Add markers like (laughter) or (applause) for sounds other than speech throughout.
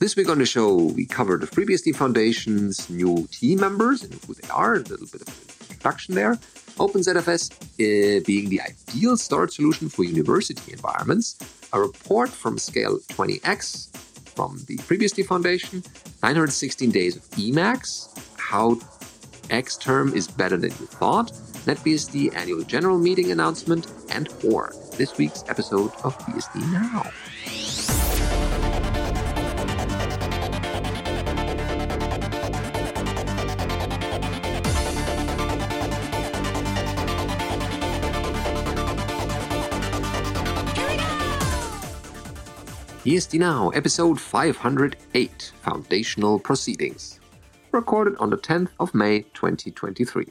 This week on the show, we cover the FreeBSD Foundation's new team members and who they are, a little bit of introduction there. OpenZFS uh, being the ideal storage solution for university environments, a report from Scale 20X from the FreeBSD Foundation, 916 days of Emacs, how Xterm is better than you thought, NetBSD annual general meeting announcement, and more. This week's episode of BSD Now. BSD Now, episode 508 Foundational Proceedings. Recorded on the 10th of May 2023.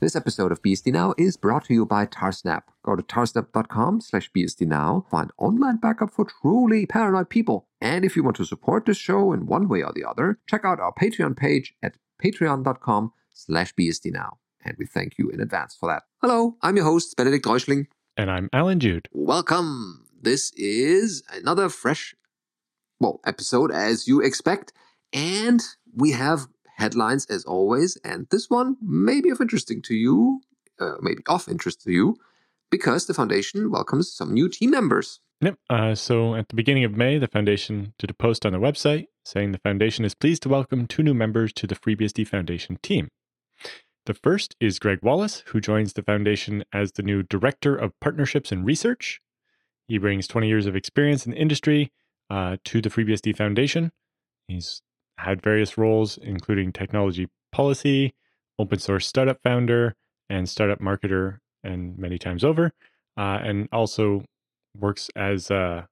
This episode of BSD Now is brought to you by Tarsnap. Go to tarsnap.com slash BSD Now, find online backup for truly paranoid people. And if you want to support this show in one way or the other, check out our Patreon page at patreon.com slash BSD Now. And we thank you in advance for that. Hello, I'm your host, Benedict Reuschling. And I'm Allan Jude. Welcome this is another fresh, well, episode as you expect. And we have headlines as always. And this one may be of interesting to you, uh, maybe of interest to you, because the foundation welcomes some new team members. Yep. Uh, so at the beginning of May, the foundation did a post on their website saying the foundation is pleased to welcome two new members to the FreeBSD Foundation team. The first is Greg Wallace, who joins the foundation as the new Director of Partnerships and Research. He brings 20 years of experience in the industry uh, to the FreeBSD Foundation. He's had various roles, including technology policy, open source startup founder, and startup marketer, and many times over, uh, and also works as uh,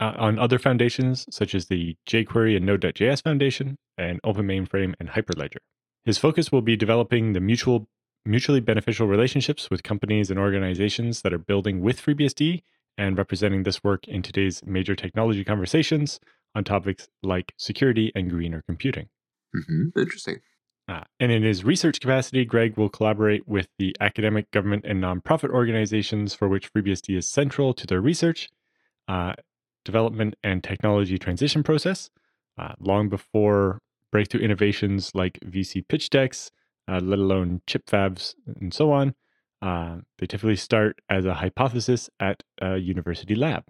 on other foundations such as the jQuery and Node.js Foundation, and Open Mainframe and Hyperledger. His focus will be developing the mutual, mutually beneficial relationships with companies and organizations that are building with FreeBSD and representing this work in today's major technology conversations on topics like security and greener computing. Mm-hmm. Interesting. Uh, and in his research capacity, Greg will collaborate with the academic, government, and nonprofit organizations for which FreeBSD is central to their research, uh, development, and technology transition process. Uh, long before breakthrough innovations like VC pitch decks, uh, let alone chip fabs, and so on, uh, they typically start as a hypothesis at a university lab.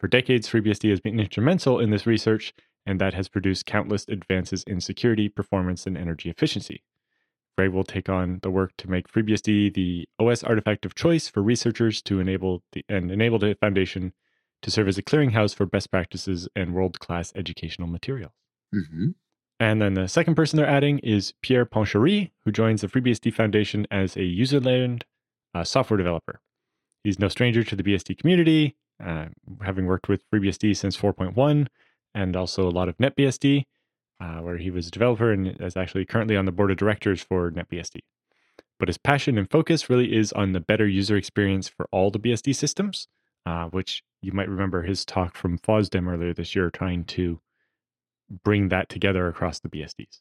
For decades, FreeBSD has been instrumental in this research, and that has produced countless advances in security, performance, and energy efficiency. Greg will take on the work to make FreeBSD the OS artifact of choice for researchers to enable the, and enable the foundation to serve as a clearinghouse for best practices and world-class educational materials. Mm-hmm. And then the second person they're adding is Pierre Pronchery, who joins the FreeBSD Foundation as a userland uh, software developer. He's no stranger to the BSD community, uh, having worked with FreeBSD since 4.1 and also a lot of NetBSD, uh, where he was a developer and is actually currently on the board of directors for NetBSD. But his passion and focus really is on the better user experience for all the BSD systems, uh, which you might remember his talk from FOSDEM earlier this year, trying to bring that together across the BSDs.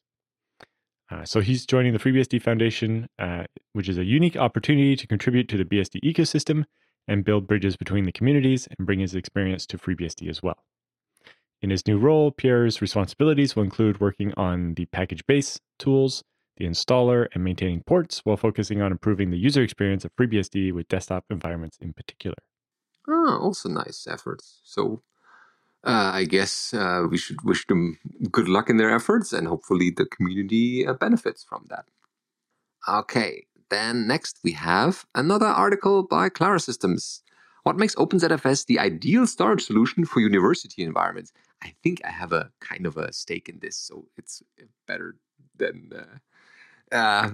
Uh, so he's joining the FreeBSD Foundation, uh, which is a unique opportunity to contribute to the BSD ecosystem and build bridges between the communities and bring his experience to FreeBSD as well. In his new role, Pierre's responsibilities will include working on the package base tools, the installer, and maintaining ports while focusing on improving the user experience of FreeBSD with desktop environments in particular. Oh, also nice efforts. So uh, I guess uh, we should wish them good luck in their efforts and hopefully the community uh, benefits from that. Okay, then next we have another article by Klara Systems. What makes OpenZFS the ideal storage solution for university environments? I think I have a kind of a stake in this, so it's better than uh, uh,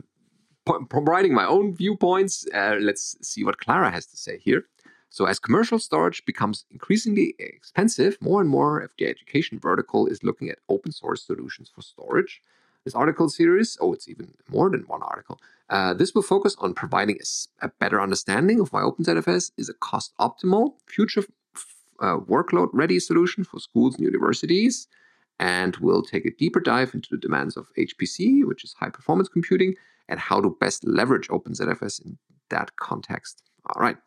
providing my own viewpoints. Let's see what Clara has to say here. So, as commercial storage becomes increasingly expensive, more and more of the education vertical is looking at open source solutions for storage. This article series, oh, it's even more than one article. Uh, this will focus on providing a, a, better understanding of why OpenZFS is a cost optimal, future uh, workload ready solution for schools and universities. And we'll take a deeper dive into the demands of HPC, which is high performance computing, and how to best leverage OpenZFS in that context. All right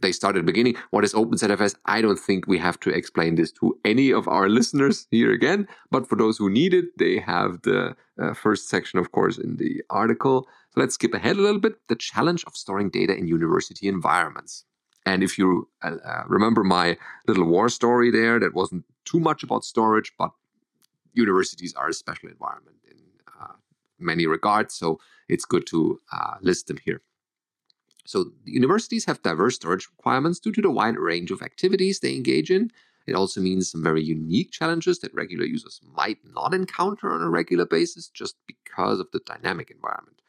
they start at the beginning. What is OpenZFS? I don't think we have to explain this to any of our (laughs) listeners here again. But for those who need it, they have the uh, first section, of course, in the article. So let's skip ahead a little bit. The challenge of storing data in university environments. And if you uh, uh remember my little war story there, that wasn't too much about storage, but universities are a special environment in uh, many regards. So it's good to uh, list them here. So universities have diverse storage requirements due to the wide range of activities they engage in. It also means some very unique challenges that regular users might not encounter on a regular basis just because of the dynamic environment.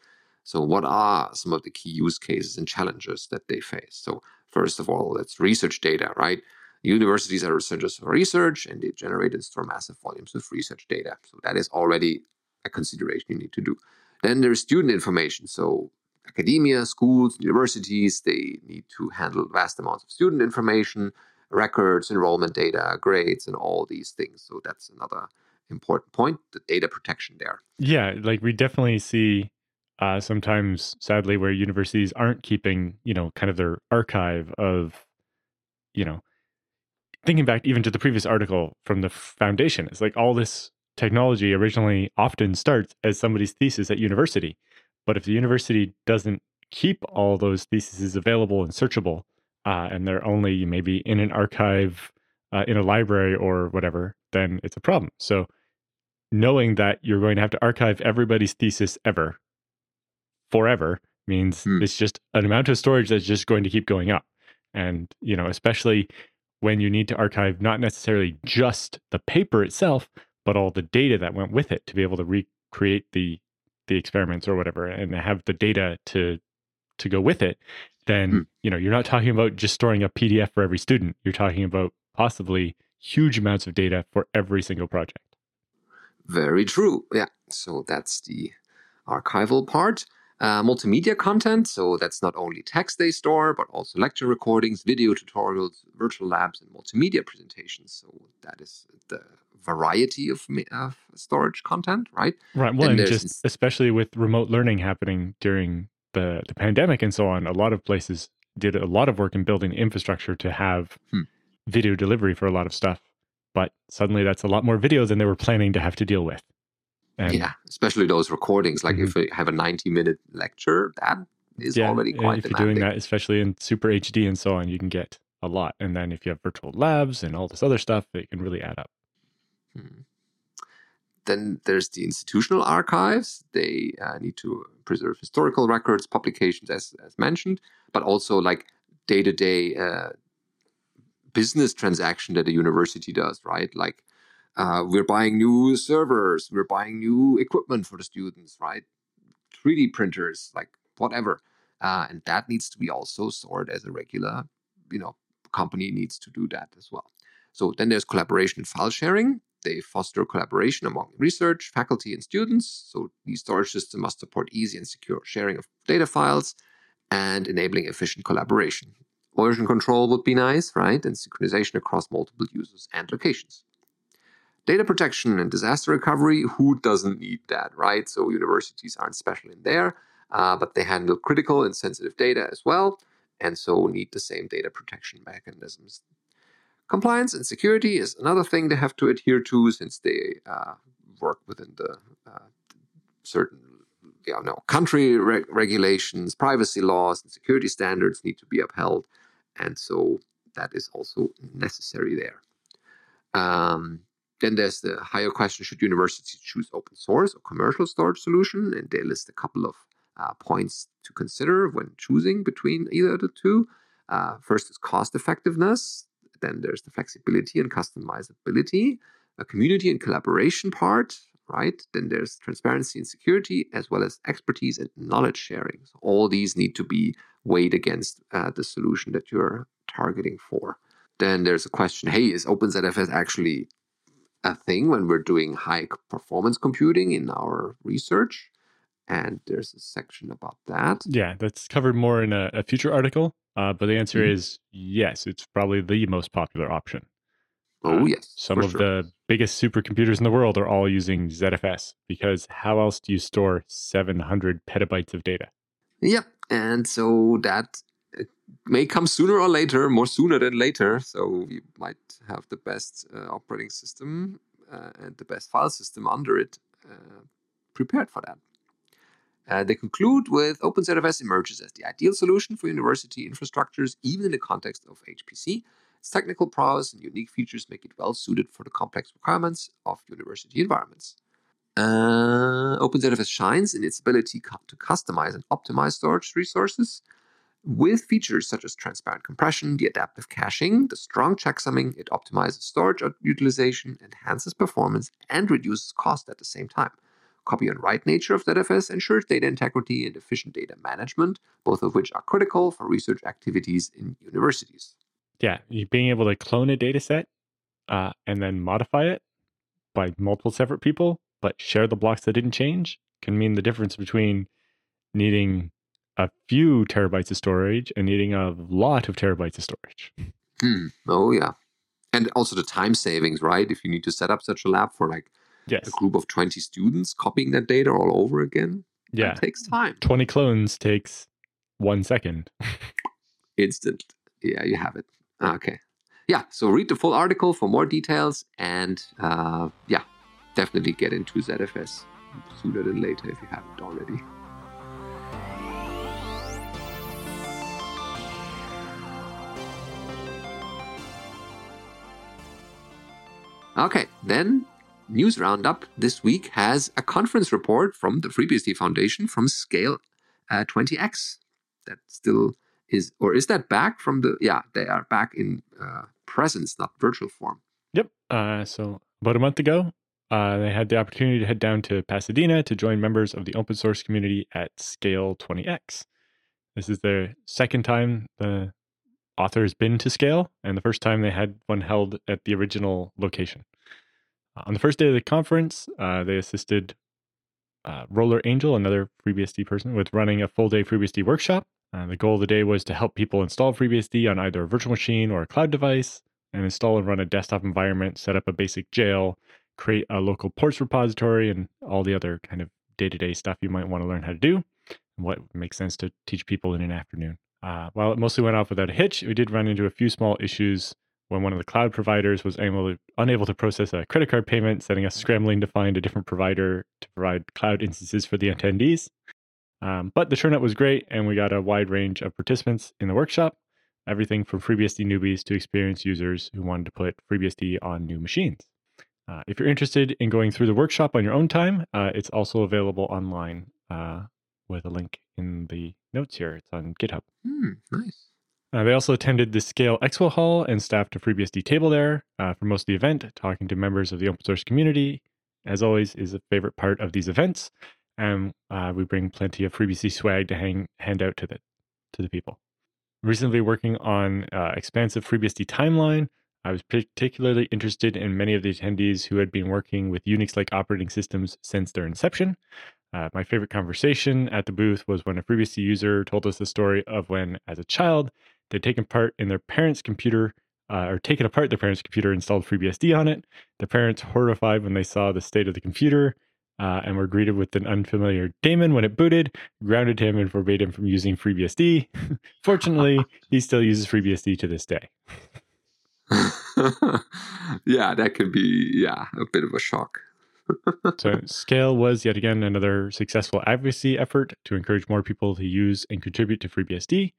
So, what are some of the key use cases and challenges that they face? So, first of all, that's research data, right? Universities are centers for research and they generate and store massive volumes of research data. So, that is already a consideration you need to do. Then there's student information. So, academia, schools, universities, they need to handle vast amounts of student information, records, enrollment data, grades, and all these things. So that's another important point the data protection there. Yeah, like we definitely see uh, sometimes, sadly, where universities aren't keeping, you know, kind of their archive of, you know, thinking back even to the previous article from the foundation, it's like all this technology originally often starts as somebody's thesis at university. But if the university doesn't keep all those theses available and searchable, uh, and they're only maybe in an archive, uh, in a library or whatever, then it's a problem. So knowing that you're going to have to archive everybody's thesis ever, forever, means hmm. it's just an amount of storage that's just going to keep going up. And, you know, especially when you need to archive not necessarily just the paper itself, but all the data that went with it to be able to recreate the the experiments or whatever and have the data to to go with it then hmm. you know you're not talking about just storing a pdf for every student. You're talking about possibly huge amounts of data for every single project. Very true. Yeah. So that's the archival part uh, multimedia content so that's not only text they store but also lecture recordings video tutorials virtual labs and multimedia presentations so that is the variety of, of storage content, right? Right. Well, and, and just especially with remote learning happening during the, the pandemic and so on, a lot of places did a lot of work in building infrastructure to have hmm. video delivery for a lot of stuff. But suddenly that's a lot more video than they were planning to have to deal with. And, yeah, especially those recordings. Like mm-hmm. if you have a 90 minute lecture, that is yeah, already quite Yeah, if demanding. you're doing that, especially in super HD and so on, you can get a lot. And then if you have virtual labs and all this other stuff, it can really add up. Hmm. Then there's the institutional archives. They uh, need to preserve historical records, publications, as, as mentioned, but also like day to day business transaction that a university does, right? Like uh, we're buying new servers, we're buying new equipment for the students, right? 3D printers, like whatever. Uh, and that needs to be also stored as a regular, you know, company needs to do that as well. So then there's collaboration and file sharing. They foster collaboration among research, faculty, and students. So these storage systems must support easy and secure sharing of data files and enabling efficient collaboration. Version control would be nice, right? And synchronization across multiple users and locations. Data protection and disaster recovery, who doesn't need that, right? So universities aren't special in there, uh, but they handle critical and sensitive data as well, and so need the same data protection mechanisms Compliance and security is another thing they have to adhere to since they uh, work within the uh, certain you know, country re- regulations, privacy laws, and security standards need to be upheld. And so that is also necessary there. Um, then there's the higher question should universities choose open source or commercial storage solution? And they list a couple of uh, points to consider when choosing between either of the two. Uh, first is cost effectiveness. Then there's the flexibility and customizability, a community and collaboration part, right? Then there's transparency and security, as well as expertise and knowledge sharing. So all these need to be weighed against uh, the solution that you're targeting for. Then there's a question hey, is OpenZFS actually a thing when we're doing high performance computing in our research? And there's a section about that. Yeah, that's covered more in a, a future article. Uh, but the answer mm-hmm. is yes. It's probably the most popular option. Oh, uh, yes. Some of sure. the biggest supercomputers in the world are all using ZFS because how else do you store 700 petabytes of data? Yep. And so that may come sooner or later, more sooner than later. So we might have the best uh, operating system uh, and the best file system under it uh, prepared for that. Uh, they conclude with OpenZFS emerges as the ideal solution for university infrastructures, even in the context of HPC. Its technical prowess and unique features make it well suited for the complex requirements of university environments. Uh, OpenZFS shines in its ability to customize and optimize storage resources with features such as transparent compression, the adaptive caching, the strong checksumming. It optimizes storage utilization, enhances performance, and reduces cost at the same time. Copy and write nature of ZFS ensures data integrity and efficient data management, both of which are critical for research activities in universities. Yeah, being able to clone a data set uh, and then modify it by multiple separate people, but share the blocks that didn't change can mean the difference between needing a few terabytes of storage and needing a lot of terabytes of storage. Hmm. Oh, yeah. And also the time savings, right? If you need to set up such a lab for like Yes. a group of 20 students copying that data all over again, Yeah. takes time. 20 clones takes one second. (laughs) Instant. Yeah, you have it. Okay. Yeah, so read the full article for more details and uh, yeah, definitely get into ZFS sooner than later if you haven't already. Okay, then news roundup this week has a conference report from the FreeBSD Foundation from Scale uh, 20x. That still is, or is that back from the? Yeah, they are back in uh, presence, not virtual form. Yep. Uh, so about a month ago, uh, they had the opportunity to head down to Pasadena to join members of the open source community at Scale 20x. This is their second time the author has been to Scale, and the first time they had one held at the original location. Uh, on the first day of the conference, uh, they assisted uh, Roller Angel, another FreeBSD person, with running a full day FreeBSD workshop. Uh, the goal of the day was to help people install FreeBSD on either a virtual machine or a cloud device, and install and run a desktop environment, set up a basic jail, create a local ports repository, and all the other kind of day to day stuff you might want to learn how to do, and what makes sense to teach people in an afternoon. Uh, while it mostly went off without a hitch, we did run into a few small issues when one of the cloud providers was able to, unable to process a credit card payment, setting us scrambling to find a different provider to provide cloud instances for the attendees. Um, but the turnout was great, and we got a wide range of participants in the workshop, everything from FreeBSD newbies to experienced users who wanted to put FreeBSD on new machines. Uh, if you're interested in going through the workshop on your own time, uh, it's also available online uh, with a link in the notes here. It's on GitHub. Hmm, nice. Uh, they also attended the Scale Expo Hall and staffed a FreeBSD table there uh, for most of the event, talking to members of the open source community. As always, is a favorite part of these events, and uh, we bring plenty of FreeBSD swag to hang hand out to the to the people. Recently, working on uh, expansive FreeBSD timeline, I was particularly interested in many of the attendees who had been working with Unix-like operating systems since their inception. Uh, my favorite conversation at the booth was when a FreeBSD user told us the story of when, as a child, they'd taken part in their parents' computer uh, or taken apart their parents' computer, installed FreeBSD on it. The parents horrified when they saw the state of the computer uh, and were greeted with an unfamiliar daemon when it booted, grounded him, and forbade him from using FreeBSD. (laughs) Fortunately, he still uses FreeBSD to this day. (laughs) yeah, that could be yeah a bit of a shock. So Scale was yet again another successful advocacy effort to encourage more people to use and contribute to FreeBSD.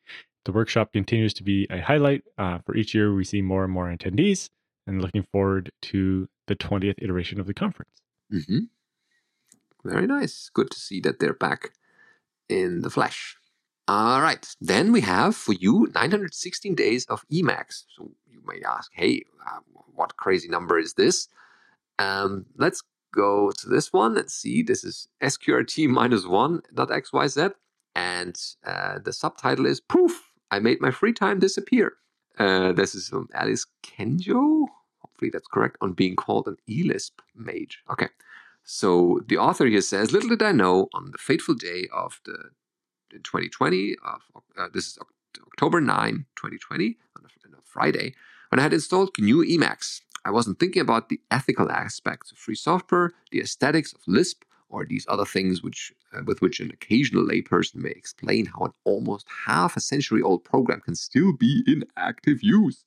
The workshop continues to be a highlight. Uh, for each year, we see more and more attendees, and looking forward to the 20th iteration of the conference. hmm Very nice. Good to see that they're back in the flesh. All right. Then we have for you 916 days of Emacs. So you may ask, hey, uh, what crazy number is this? Um, let's go to this one and see. This is SQRT minus one dot XYZ. And uh, the subtitle is Proof I Made My Free Time Disappear. Uh, this is from Alice Kenjo. Hopefully that's correct. On being called an ELISP mage. Okay. So the author here says, Little did I know on the fateful day of the in 2020, of, uh, this is October 9, 2020, on a, on a Friday, when I had installed GNU Emacs. I wasn't thinking about the ethical aspects of free software, the aesthetics of Lisp, or these other things which uh, with which an occasional layperson may explain how an almost half a century old program can still be in active use.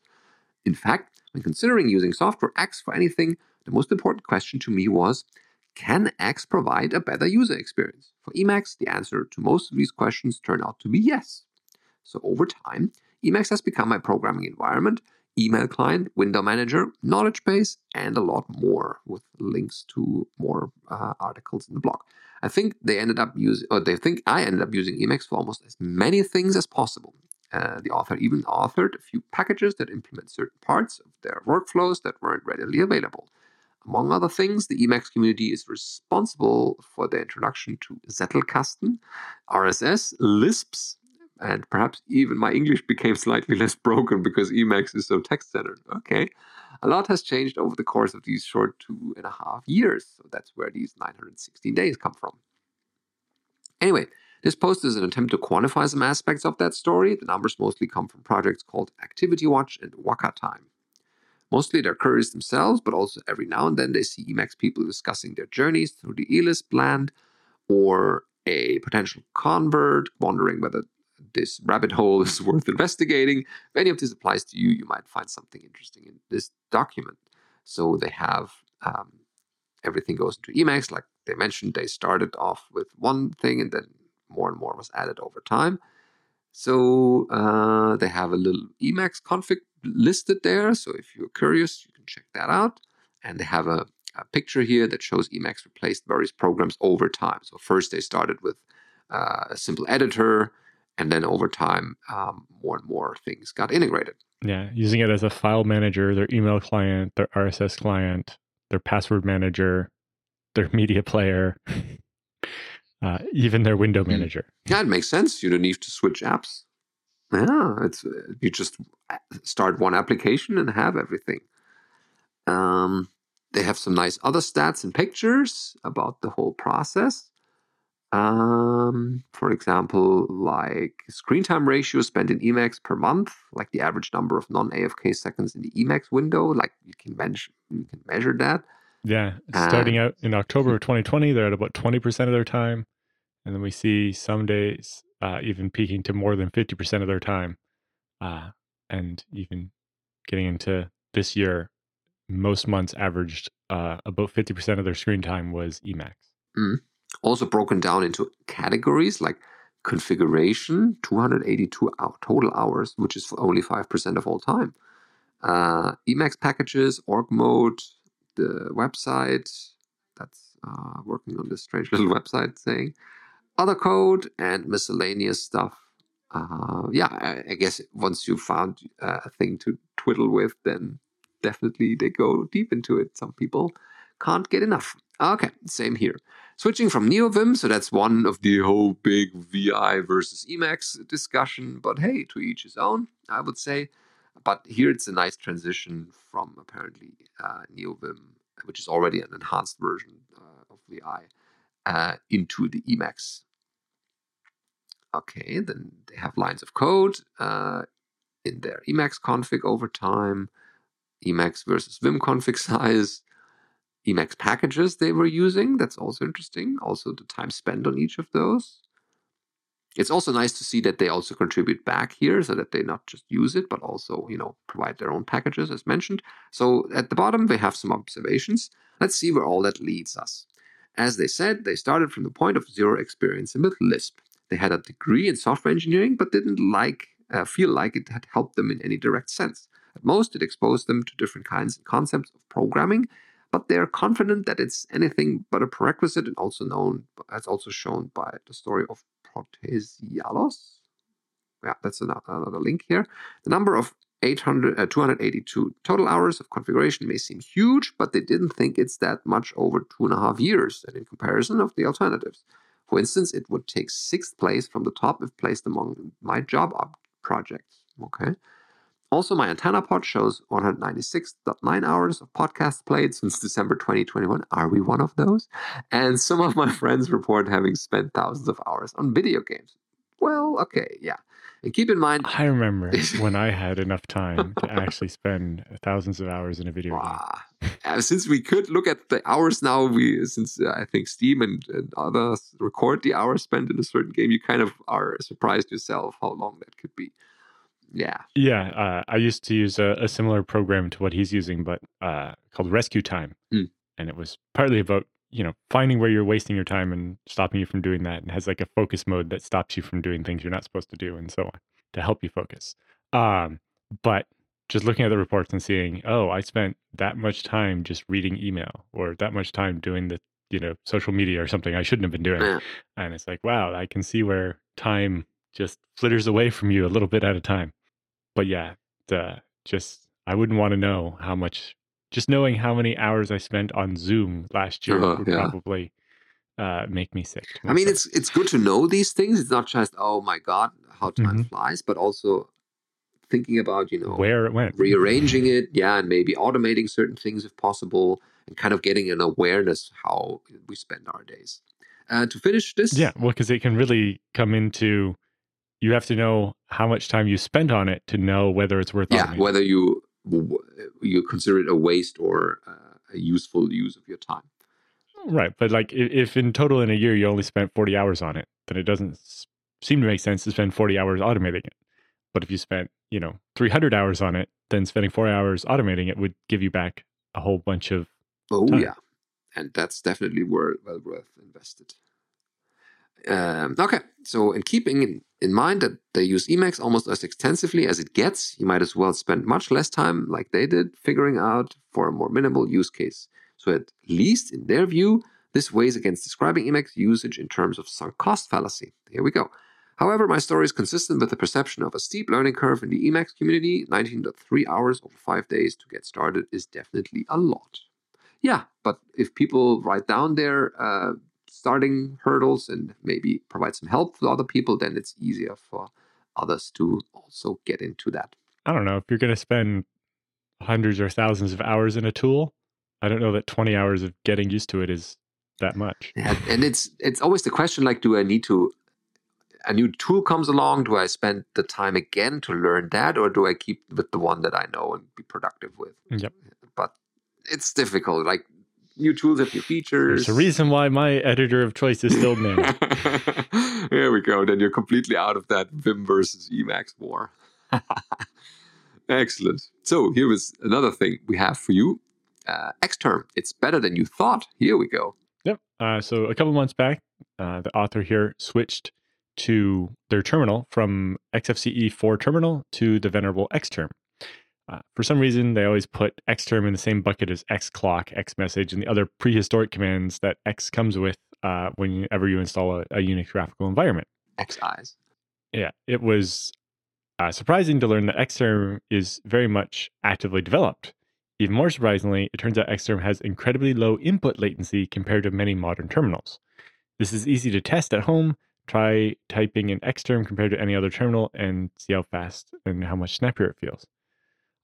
In fact, when considering using software X for anything, the most important question to me was can X provide a better user experience? For Emacs, the answer to most of these questions turned out to be yes. So over time, Emacs has become my programming environment, email client, window manager, knowledge base, and a lot more with links to more uh, articles in the blog. I think they ended up using, or they think I ended up using Emacs for almost as many things as possible. Uh, the author even authored a few packages that implement certain parts of their workflows that weren't readily available. Among other things, the Emacs community is responsible for the introduction to Zettelkasten, RSS, Lisps, and perhaps even my English (laughs) became slightly less broken because Emacs is so text centered. Okay. A lot has changed over the course of these short two and a half years. So that's where these 916 days come from. Anyway, this post is an attempt to quantify some aspects of that story. The numbers mostly come from projects called Activity Watch and Waka Time. Mostly they're curious themselves, but also every now and then they see Emacs people discussing their journeys through the eLisp land or a potential convert wondering whether this rabbit hole is (laughs) worth investigating. If any of this applies to you, you might find something interesting in this document. So they have um, everything goes into Emacs. Like they mentioned, they started off with one thing and then more and more was added over time. So uh, they have a little Emacs config listed there. So if you're curious, you can check that out. And they have a, a picture here that shows Emacs replaced various programs over time. So first they started with uh, a simple editor, and then over time, um, more and more things got integrated. Yeah, using it as a file manager, their email client, their RSS client, their password manager, their (laughs) media player, (laughs) uh, even their window hmm. manager. Yeah, it makes sense. You don't need to switch apps. Yeah, it's you just uh, start one application and have everything. Um, they have some nice other stats and pictures about the whole process. Um, for example, like screen time ratio spent in Emacs per month, like the average number of non-AFK seconds in the Emacs window, like you can measure you can measure that. Yeah, starting out in October of 2020, they're at about 20% of their time, and then we see some days uh, even peaking to more than 50% of their time, uh, and even getting into this year, most months averaged uh, about 50% of their screen time was Emacs. Mm also broken down into categories like configuration, 282 total hours, which is only 5% of all time. Uh, Emacs packages, org mode, the website, that's uh, working on this strange (laughs) little website thing, other code, and miscellaneous stuff. Uh, yeah, I, I, guess once you found uh, a thing to twiddle with, then definitely they go deep into it. Some people can't get enough. Okay, same here. Switching from NeoVim, so that's one of the whole big VI versus Emacs discussion, but hey, to each his own, I would say. But here it's a nice transition from apparently uh, NeoVim, which is already an enhanced version uh, of VI, uh, into the Emacs. Okay, then they have lines of code uh, in their Emacs config over time, Emacs versus Vim config (laughs) size, Emacs packages they were using. That's also interesting. Also, the time spent on each of those. It's also nice to see that they also contribute back here so that they not just use it, but also, you know, provide their own packages as mentioned. So at the bottom, they have some observations. Let's see where all that leads us. As they said, they started from the point of zero experience with Lisp. They had a degree in software engineering, but didn't like uh, feel like it had helped them in any direct sense. At most, it exposed them to different kinds and concepts of programming but they are confident that it's anything but a prerequisite and also known as also shown by the story of Protesilaos. Yeah, that's another, another link here. The number of 800, uh, 282 total hours of configuration may seem huge, but they didn't think it's that much over two and a half years, and in comparison of the alternatives. For instance, it would take sixth place from the top if placed among my job projects. Okay. Also, my antenna pod shows 196.9 hours of podcasts played since December 2021. Are we one of those? And some of my (laughs) friends report having spent thousands of hours on video games. Well, okay, yeah. And keep in mind, I remember (laughs) when I had enough time to actually spend thousands of hours in a video game. uh, since we could look at the hours now, we since uh, I think Steam and, and others record the hours spent in a certain game, you kind of are surprised yourself how long that could be. Yeah. Yeah, uh, I used to use a, a similar program to what he's using, but uh, called Rescue Time, Mm. and it was partly about you know finding where you're wasting your time and stopping you from doing that, and has like a focus mode that stops you from doing things you're not supposed to do, and so on to help you focus. Um, but just looking at the reports and seeing, oh, I spent that much time just reading email, or that much time doing the you know social media or something I shouldn't have been doing, and it's like, wow, I can see where time just flitters away from you a little bit at a time. But yeah, the just I wouldn't want to know how much. Just knowing how many hours I spent on Zoom last year Uh-huh, would yeah. probably uh, make me sick. I mean, it's it's good to know these things. It's not just oh my god, how time flies, but also thinking about you know where it went. rearranging (laughs) it, yeah, and maybe automating certain things if possible, and kind of getting an awareness how we spend our days. Uh, to finish this, Yeah, well, because it can really come into you have to know how much time you spent on it to know whether it's worth yeah, automating. whether you you consider it a waste or uh, a useful use of your time. Right, but like if in total in a year you only spent 40 hours on it, then it doesn't seem to make sense to spend 40 hours automating it. But if you spent, you know, 300 hours on it, then spending 4 hours automating it would give you back a whole bunch of Oh time. yeah, and that's definitely worth well worth invested. Um, okay, so in keeping in, in mind that they use Emacs almost as extensively as it gets, you might as well spend much less time, like they did, figuring out for a more minimal use case. So at least in their view, this weighs against describing Emacs usage in terms of sunk cost fallacy. Here we go. However, my story is consistent with the perception of a steep learning curve in the Emacs community. 19.3 hours over five days to get started is definitely a lot. Yeah, but if people write down their uh, starting hurdles and maybe provide some help to other people, then it's easier for others to also get into that. I don't know, if you're going to spend hundreds or thousands of hours in a tool, I don't know that 20 hours of getting used to it is that much. (laughs) And, and it's it's always the question like, do I need to? A new tool comes along. Do I spend the time again to learn that, or do I keep with the one that I know and be productive with? Yep. But it's difficult. Like new tools have new features. There's a reason why my editor of choice is still Vim. (laughs) Here we go. Then you're completely out of that Vim versus Emacs war. (laughs) Excellent. So here is another thing we have for you. Uh, Xterm. It's better than you thought. Here we go. Yep. Uh, so a couple months back, uh, the author here switched to their terminal from XFCE 4 terminal to the venerable Xterm. Uh, for some reason, they always put Xterm in the same bucket as Xclock, Xmessage, and the other prehistoric commands that X comes with uh, whenever you install a, a Unix graphical environment. XEyes. Yeah, it was uh, surprising to learn that Xterm is very much actively developed. Even more surprisingly, it turns out Xterm has incredibly low input latency compared to many modern terminals. This is easy to test at home. Try typing in Xterm compared to any other terminal and see how fast and how much snappier it feels.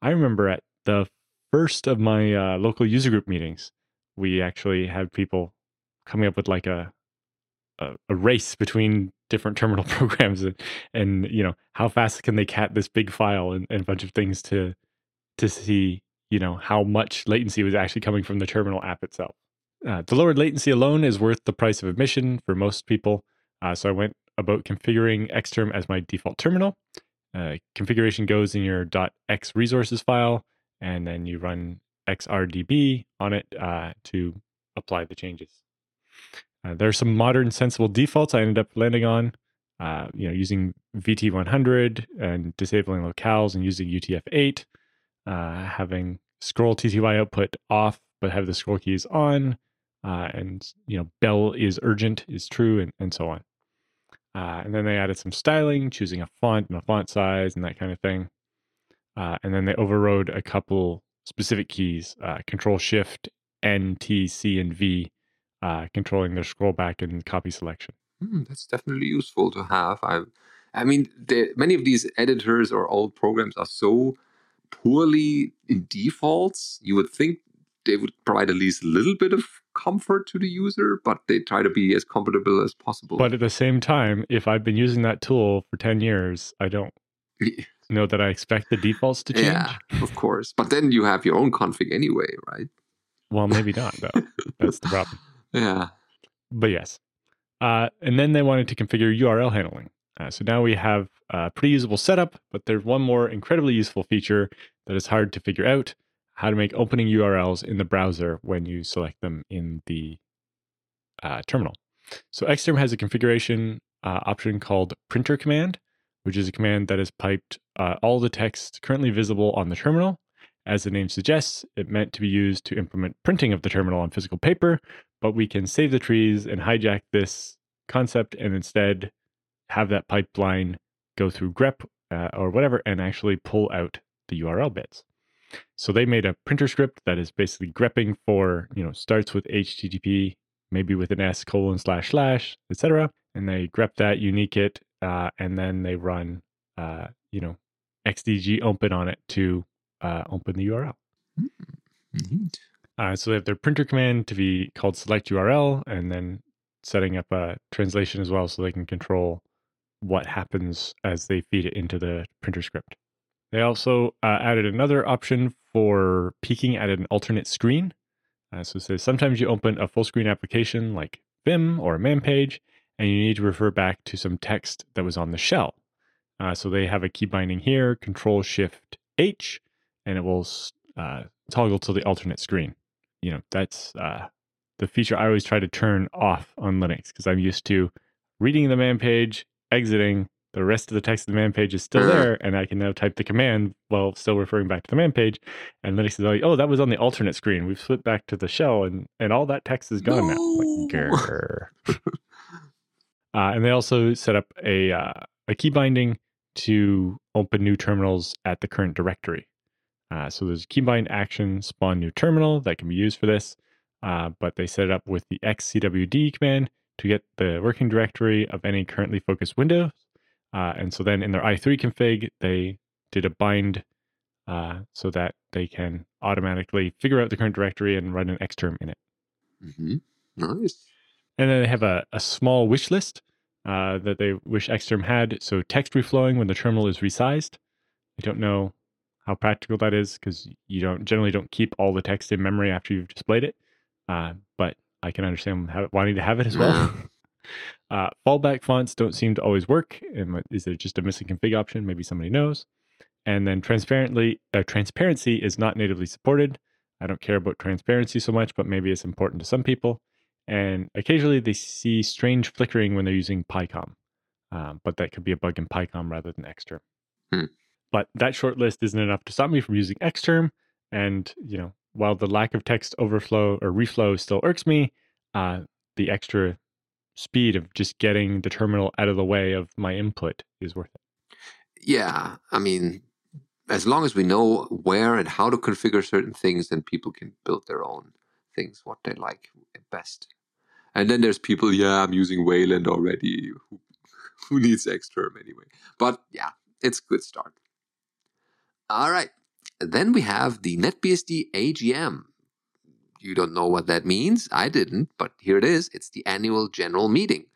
I remember at the first of my uh, local user group meetings, we actually had people coming up with like a a, a race between different (laughs) terminal programs and, and you know how fast can they cat this big file and, and a bunch of things to to see you know how much latency was actually coming from the terminal app itself. Uh, the lowered latency alone is worth the price of admission for most people. Uh, so i went about configuring xterm as my default terminal uh, configuration goes in your .x resources file and then you run xrdb on it uh, to apply the changes uh, there are some modern sensible defaults I ended up landing on, uh, you know, using VT100 and disabling locales and using UTF-8, uh, having scroll TTY output off but have the scroll keys on, and you know, bell is urgent is true, and, and so on. Uh, and then they added some styling, choosing a font and a font size and that kind of thing. Uh, and then they overrode a couple specific keys, uh, Control Shift, N, T, C, and V, uh, controlling their scroll back and copy selection. Hmm, that's definitely useful to have. I, I mean, the, many of these editors or old programs are so poorly in defaults. You would think they would provide at least a little bit of comfort to the user, but they try to be as comfortable as possible. But at the same time, if I've been using that tool for 10 years, I don't (laughs) know that I expect the defaults to change. Yeah, (laughs) of course. But then you have your own config anyway, right? Well, maybe not, though. (laughs) That's the problem. Yeah. But yes. Uh, and then they wanted to configure URL handling. Uh, so now we have a pretty usable setup, but there's one more incredibly useful feature that is hard to figure out how to make opening URLs in the browser when you select them in the uh, terminal. So Xterm has a configuration uh, option called printer command, which is a command that has piped uh, all the text currently visible on the terminal. As the name suggests, it meant to be used to implement printing of the terminal on physical paper, but we can save the trees and hijack this concept and instead have that pipeline go through grep uh, or whatever and actually pull out the URL bits. So they made a printer script that is basically grepping for, you know, starts with HTTP, maybe with an S colon slash slash, etc. And they grep that, unique it, uh, and then they run, uh, you know, XDG open on it to uh, open the URL. Mm-hmm. Uh, so they have their printer command to be called select URL, and then setting up a translation as well, so they can control what happens as they feed it into the printer script. They also uh, added another option for peeking at an alternate screen. Uh, so it says sometimes you open a full screen application like Vim or a man page, and you need to refer back to some text that was on the shell. Uh, so they have a key binding here, Control Shift H, and it will uh, toggle to the alternate screen. You know, that's uh, the feature I always try to turn off on Linux because I'm used to reading the man page, exiting, the rest of the text of the man page is still there, and I can now type the command while still referring back to the man page. And Linux is like, oh, that was on the alternate screen. We've flipped back to the shell, and and all that text is gone no. now. Like, (laughs) uh, and they also set up a uh, a key binding to open new terminals at the current directory. Uh, so there's a keybind action spawn new terminal that can be used for this, uh, but they set it up with the xcwd command to get the working directory of any currently focused windows uh, and so then in their i3 config, they did a bind uh, so that they can automatically figure out the current directory and run an xterm in it. Mm-hmm. Nice. And then they have a, a small wish list uh, that they wish xterm had. So text reflowing when the terminal is resized. I don't know how practical that is because you don't generally don't keep all the text in memory after you've displayed it. Uh, but I can understand how, wanting to have it as well. (laughs) Uh, fallback fonts don't seem to always work. Is there just a missing config option? Maybe somebody knows. And then transparently, uh, transparency is not natively supported. I don't care about transparency so much, but maybe it's important to some people. And occasionally they see strange flickering when they're using picom, um, but that could be a bug in picom rather than Xterm. Hmm. But that short list isn't enough to stop me from using Xterm. And you know, while the lack of text overflow or reflow still irks me, uh, the extra speed of just getting the terminal out of the way of my input is worth it. Yeah, I mean, as long as we know where and how to configure certain things, then people can build their own things, what they like best. And then there's people, yeah, I'm using Wayland already. Who, (laughs) who needs Xterm anyway? But yeah, it's good start. All right. Then we have the NetBSD AGM, you don't know what that means. I didn't, but here it is. It's the annual general meeting.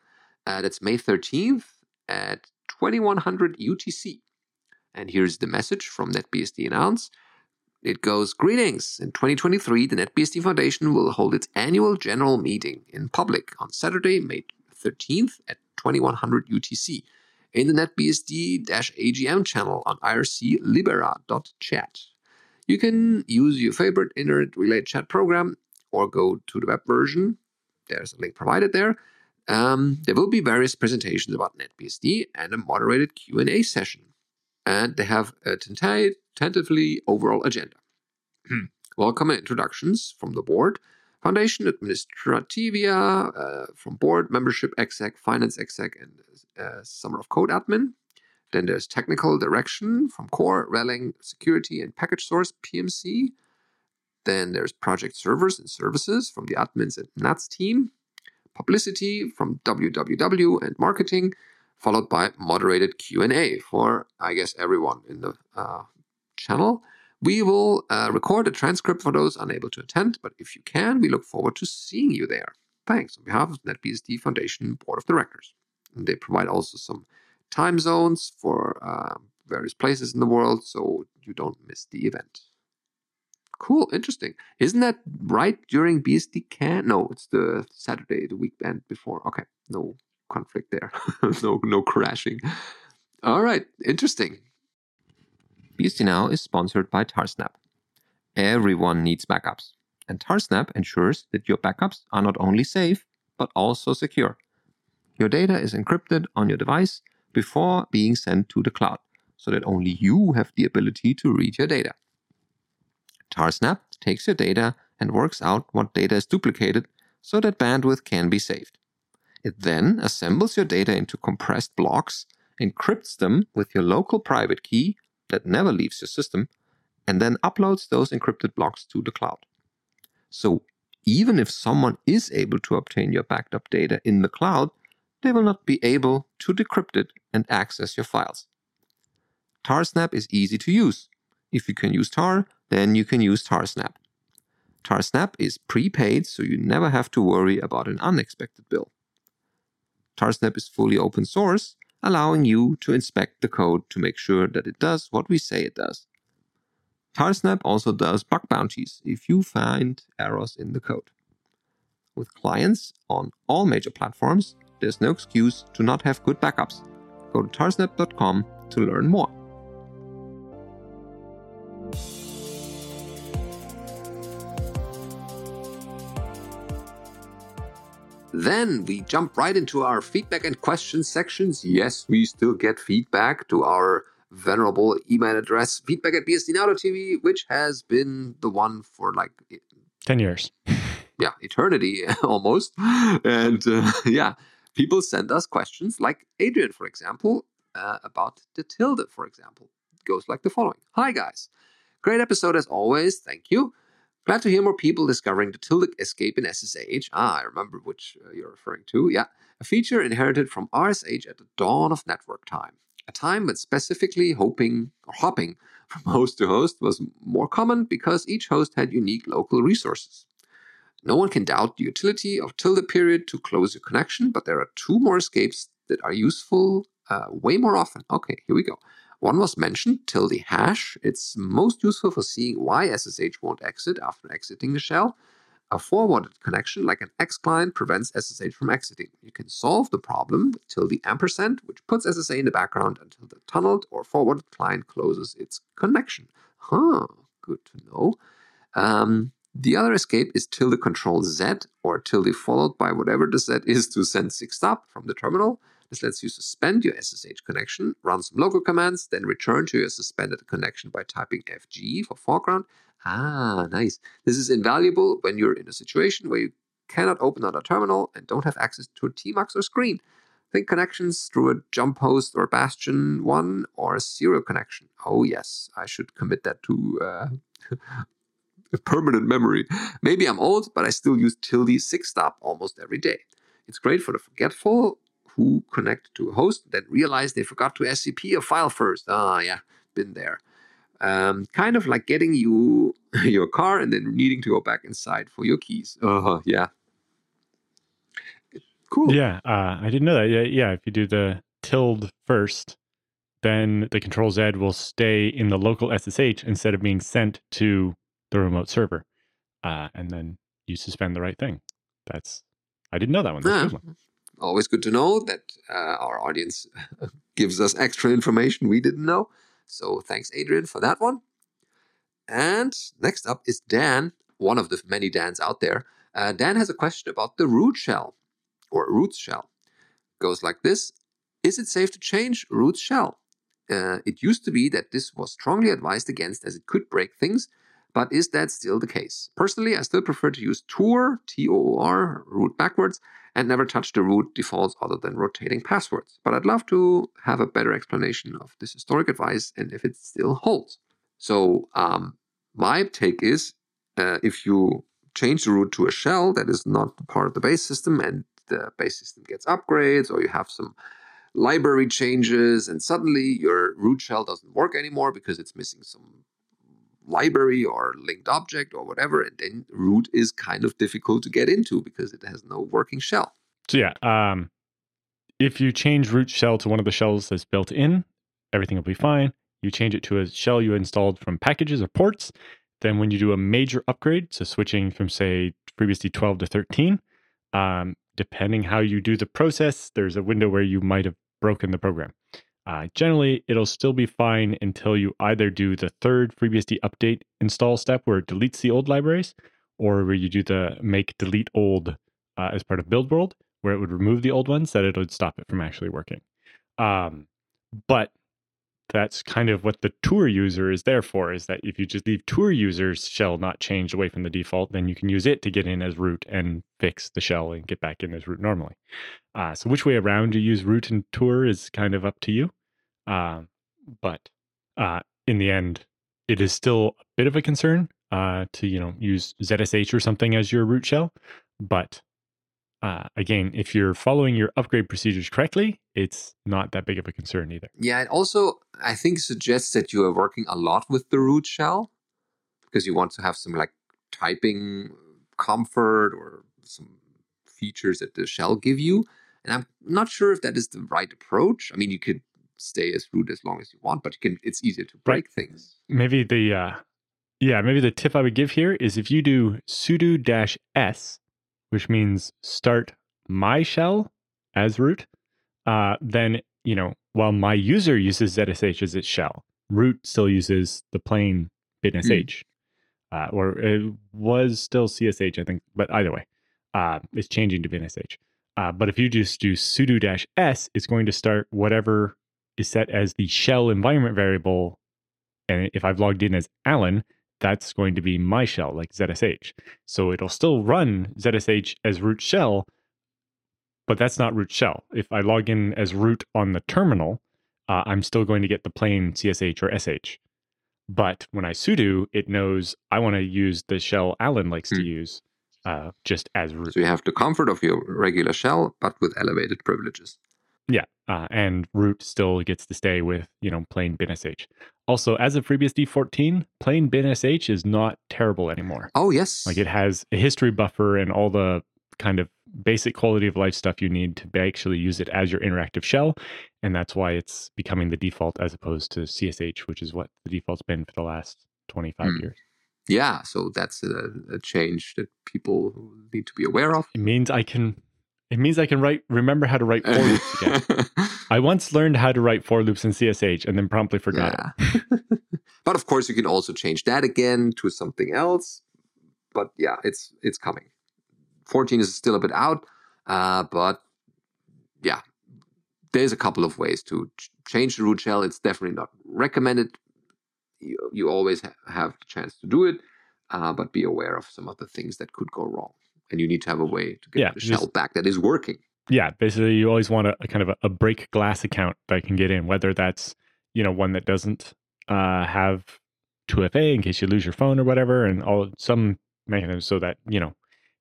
Uh, that's May 13th at 2100 UTC. And here's the message from NetBSD Announce. It goes Greetings! In 2023, the NetBSD Foundation will hold its annual general meeting in public on Saturday, May 13th at 2100 UTC in the NetBSD AGM channel on irclibera.chat. You can use your favorite internet relay chat program or go to the web version. There's a link provided there. Um, there will be various presentations about NetBSD and a moderated Q&A session. And they have a tentatively overall agenda. Welcome and introductions from the board, Foundation Administrativia, uh, from board, membership exec, finance exec, and uh, Summer of Code admin. Then there's technical direction from core, releng, security, and package source PMC. Then there's project servers and services from the admins and Nats team. Publicity from www and marketing, followed by moderated Q&A for, I guess, everyone in the uh, channel, We will uh, record a transcript for those unable to attend, but if you can, we look forward to seeing you there. Thanks on behalf of NetBSD Foundation Board of Directors. And they provide also some time zones for uh, various places in the world so you don't miss the event. Cool, interesting. Isn't that right during BSD Can? No, it's the Saturday, the weekend before. Okay, no conflict there. (laughs) no, no crashing. All right, interesting. BSD Now is sponsored by Tarsnap. Everyone needs backups, and Tarsnap ensures that your backups are not only safe, but also secure. Your data is encrypted on your device before being sent to the cloud, so that only you have the ability to read your data. Tarsnap takes your data and works out what data is duplicated so that bandwidth can be saved. It then assembles your data into compressed blocks, encrypts them with your local private key that never leaves your system, and then uploads those encrypted blocks to the cloud. So even if someone is able to obtain your backed up data in the cloud, they will not be able to decrypt it and access your files. Tarsnap is easy to use. If you can use Tar, then you can use Tarsnap. Tarsnap is prepaid, so you never have to worry about an unexpected bill. Tarsnap is fully open source, allowing you to inspect the code to make sure that it does what we say it does. Tarsnap also does bug bounties if you find errors in the code. With clients on all major platforms, there's no excuse to not have good backups. Go to tarsnap.com to learn more. Then we jump right into our feedback and questions sections. Yes, we still get feedback to our venerable email address, feedback at bsdnow.tv, which has been the one for like 10 years. (laughs) Yeah, eternity (laughs) almost. And uh, (laughs) yeah, people send us questions like Adrian, for example, uh, about the tilde, for example. It goes like the following Hi, guys. Great episode as always. Thank you. Glad to hear more people discovering the tilde escape in SSH. Ah, I remember which uh, you're referring to. Yeah, a feature inherited from RSH at the dawn of network time. A time when specifically hoping or hopping (laughs) from host to host was more common because each host had unique local resources. No one can doubt the utility of tilde period to close your connection, but there are two more escapes that are useful uh, way more often. Okay, here we go. One was mentioned, tilde hash. It's most useful for seeing why SSH won't exit after exiting the shell. A forwarded connection, like an X client, prevents SSH from exiting. You can solve the problem with tilde ampersand, which puts SSH in the background until the tunneled or forwarded client closes its connection. Huh, good to know. Um, the other escape is tilde control Z or tilde followed by whatever the Z is to send SIG stop from the terminal. This lets you suspend your SSH connection, run some local commands, then return to your suspended connection by typing FG for foreground. Ah, nice. This is invaluable when you're in a situation where you cannot open another terminal and don't have access to a tmux or screen. Think connections through a jump host or bastion 1 or a serial connection. Oh, yes, I should commit that to uh, (laughs) permanent memory. Maybe I'm old, but I still use tilde SIG stop almost every day. It's great for the forgetful who connect to a host, then realize they forgot to SCP a file first. Ah, yeah, been there. Um, kind of like getting you (laughs) your car and then needing to go back inside for your keys. Uh, yeah. Cool. Yeah, uh, I didn't know that. Yeah, yeah. If you do the tilde first, then the control Z will stay in the local SSH instead of being sent to the remote server, uh, and then you suspend the right thing. That's I didn't know that one. Good one. Always good to know that uh, our audience (laughs) gives us extra information we didn't know. So thanks, Adrian, for that one. And next up is Dan, one of the many Dans out there. Uh, Dan has a question about the root shell or root shell. Goes like this Is it safe to change root shell? Uh, it used to be that this was strongly advised against as it could break things, but is that still the case? Personally, I still prefer to use toor, T O O R, root backwards, and never touch the root defaults other than rotating passwords. But I'd love to have a better explanation of this historic advice and if it still holds. So, um, my take is uh, if you change the root to a shell that is not part of the base system and the base system gets upgrades or you have some library changes and suddenly your root shell doesn't work anymore because it's missing some library or linked object or whatever. And then root is kind of difficult to get into because it has no working shell. So yeah, um, if you change root shell to one of the shells that's built in, everything will be fine. You change it to a shell you installed from packages or ports. Then when you do a major upgrade, so switching from say FreeBSD 12 to 13, um, depending how you do the process, there's a window where you might have broken the program. Uh, generally, it'll still be fine until you either do the third FreeBSD update install step where it deletes the old libraries, or where you do the make delete old uh, as part of build world, where it would remove the old ones, that it would stop it from actually working. Um, but that's kind of what the toor user is there for is that if you just leave toor users shell not changed away from the default then you can use it to get in as root and fix the shell and get back in as root normally. Uh, so which way around you use root and toor is kind of up to you. Uh, but uh, in the end it is still a bit of a concern uh, to you know use zsh or something as your root shell but uh, again, if you're following your upgrade procedures correctly, it's not that big of a concern either. Yeah, it also, I think, suggests that you are working a lot with the root shell because you want to have some like typing comfort or some features that the shell give you. And I'm not sure if that is the right approach. I mean, you could stay as root as long as you want, but you can. It's easier to break right. things. Maybe the uh, yeah, maybe the tip I would give here is if you do sudo dash s which means start my shell as root, uh, then, you know, while my user uses ZSH as its shell, root still uses the plain binsh, mm. uh, or it was still CSH, I think, but either way, uh, it's changing to binsh. Uh, but if you just do sudo dash s, it's going to start whatever is set as the shell environment variable. And if I've logged in as Allan, that's going to be my shell, like ZSH. So it'll still run ZSH as root shell, but that's not root shell. If I log in as root on the terminal, uh, I'm still going to get the plain CSH or SH. But when I sudo, it knows I want to use the shell Allan likes hmm. to use uh, just as root. So you have the comfort of your regular shell, but with elevated privileges. Yeah, uh, and root still gets to stay with you know plain binsh. Also, as of FreeBSD 14, plain binsh is not terrible anymore. Oh yes, like it has a history buffer and all the kind of basic quality of life stuff you need to actually use it as your interactive shell, and that's why it's becoming the default as opposed to CSH, which is what the default's been for the last 25 mm. years. Yeah, so that's a, a change that people need to be aware of. It means I can it means I can write, remember how to write for loops again. (laughs) I once learned how to write for loops in CSH and then promptly forgot yeah. it. (laughs) but of course, you can also change that again to something else. But yeah, it's it's coming. 14 is still a bit out, uh, but yeah, there's a couple of ways to ch- change the root shell. It's definitely not recommended. You, you always ha- have the chance to do it, uh, but be aware of some of the things that could go wrong and you need to have a way to get yeah, the shell back that is working. Yeah, basically, you always want a, a kind of a, a, break glass account that can get in, whether that's you know one that doesn't uh, have 2FA in case you lose your phone or whatever, and all some mechanism so that you know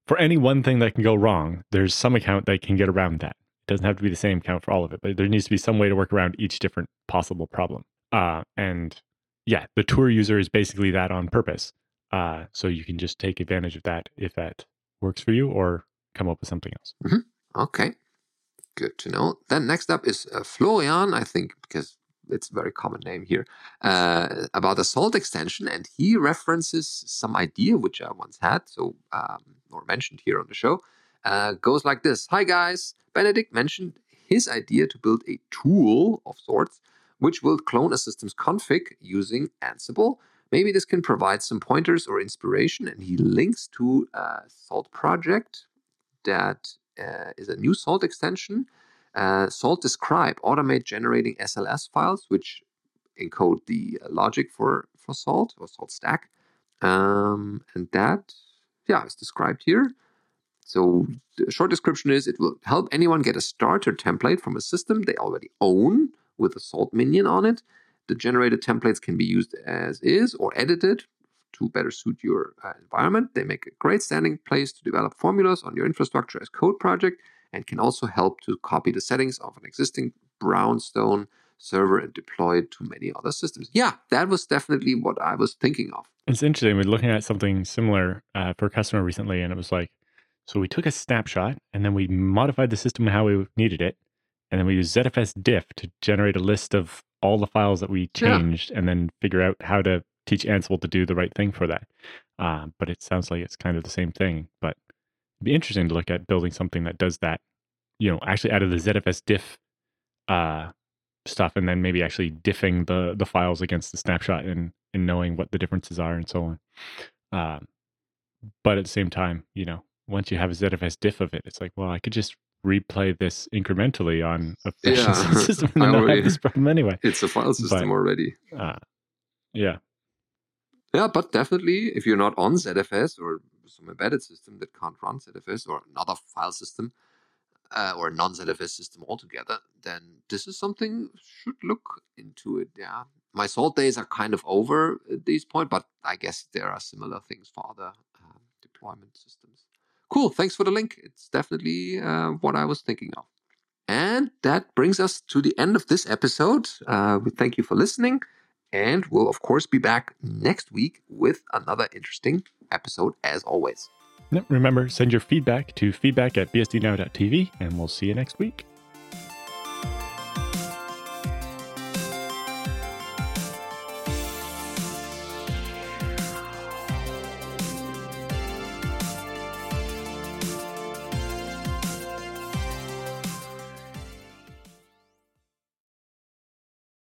for any one thing that can go wrong, there's some account that can get around that. It doesn't have to be the same account for all of it, but there needs to be some way to work around each different possible problem. Uh, and yeah, the toor user is basically that on purpose. Uh, so you can just take advantage of that if that works for you or come up with something else. Mm-hmm. Okay. Good to know. Then next up is uh, Florian, I think, because it's a very common name here, uh, about the salt extension. And he references some idea which I once had, so um, or mentioned here on the show. Uh, goes like this Hi, guys. Benedict mentioned his idea to build a tool of sorts which will clone a system's config using Ansible Maybe this can provide some pointers or inspiration. And he links to a Salt project that uh, is a new Salt extension. Uh, Salt Describe automate generating SLS files, which encode the logic for, for Salt or Salt Stack. Um, and that, yeah, is described here. So the short description is it will help anyone get a starter template from a system they already own with a Salt minion on it the generated templates can be used as is or edited to better suit your uh, environment. They make a great standing place to develop formulas on your infrastructure as code project and can also help to copy the settings of an existing brownstone server and deploy it to many other systems. Yeah, that was definitely what I was thinking of. It's interesting. We're looking at something similar uh, for a customer recently, and it was like, so we took a snapshot and then we modified the system how we needed it, and then we used ZFS diff to generate a list of all the files that we changed, yeah. and then figure out how to teach Ansible to do the right thing for that. Uh, but it sounds like it's kind of the same thing. But it'd be interesting to look at building something that does that. You know, actually out of the ZFS diff uh, stuff, and then maybe actually diffing the the files against the snapshot and and knowing what the differences are and so on. Um, but at the same time, you know, once you have a ZFS diff of it, it's like, well, I could just replay this incrementally on a yeah. (laughs) system (laughs) and not have this problem anyway. It's a file system but, already. Uh, yeah. Yeah, but definitely if you're not on ZFS or some embedded system that can't run ZFS or another file system uh, or a non-ZFS system altogether, then this is something should look into it. Yeah, my salt days are kind of over at this point, but I guess there are similar things for other uh, deployment systems. Cool. Thanks for the link. It's definitely uh, what I was thinking of. And that brings us to the end of this episode. Uh, we thank you for listening. And we'll, of course, be back next week with another interesting episode as always. Remember, send your feedback to feedback at bsdnow.tv, and we'll see you next week.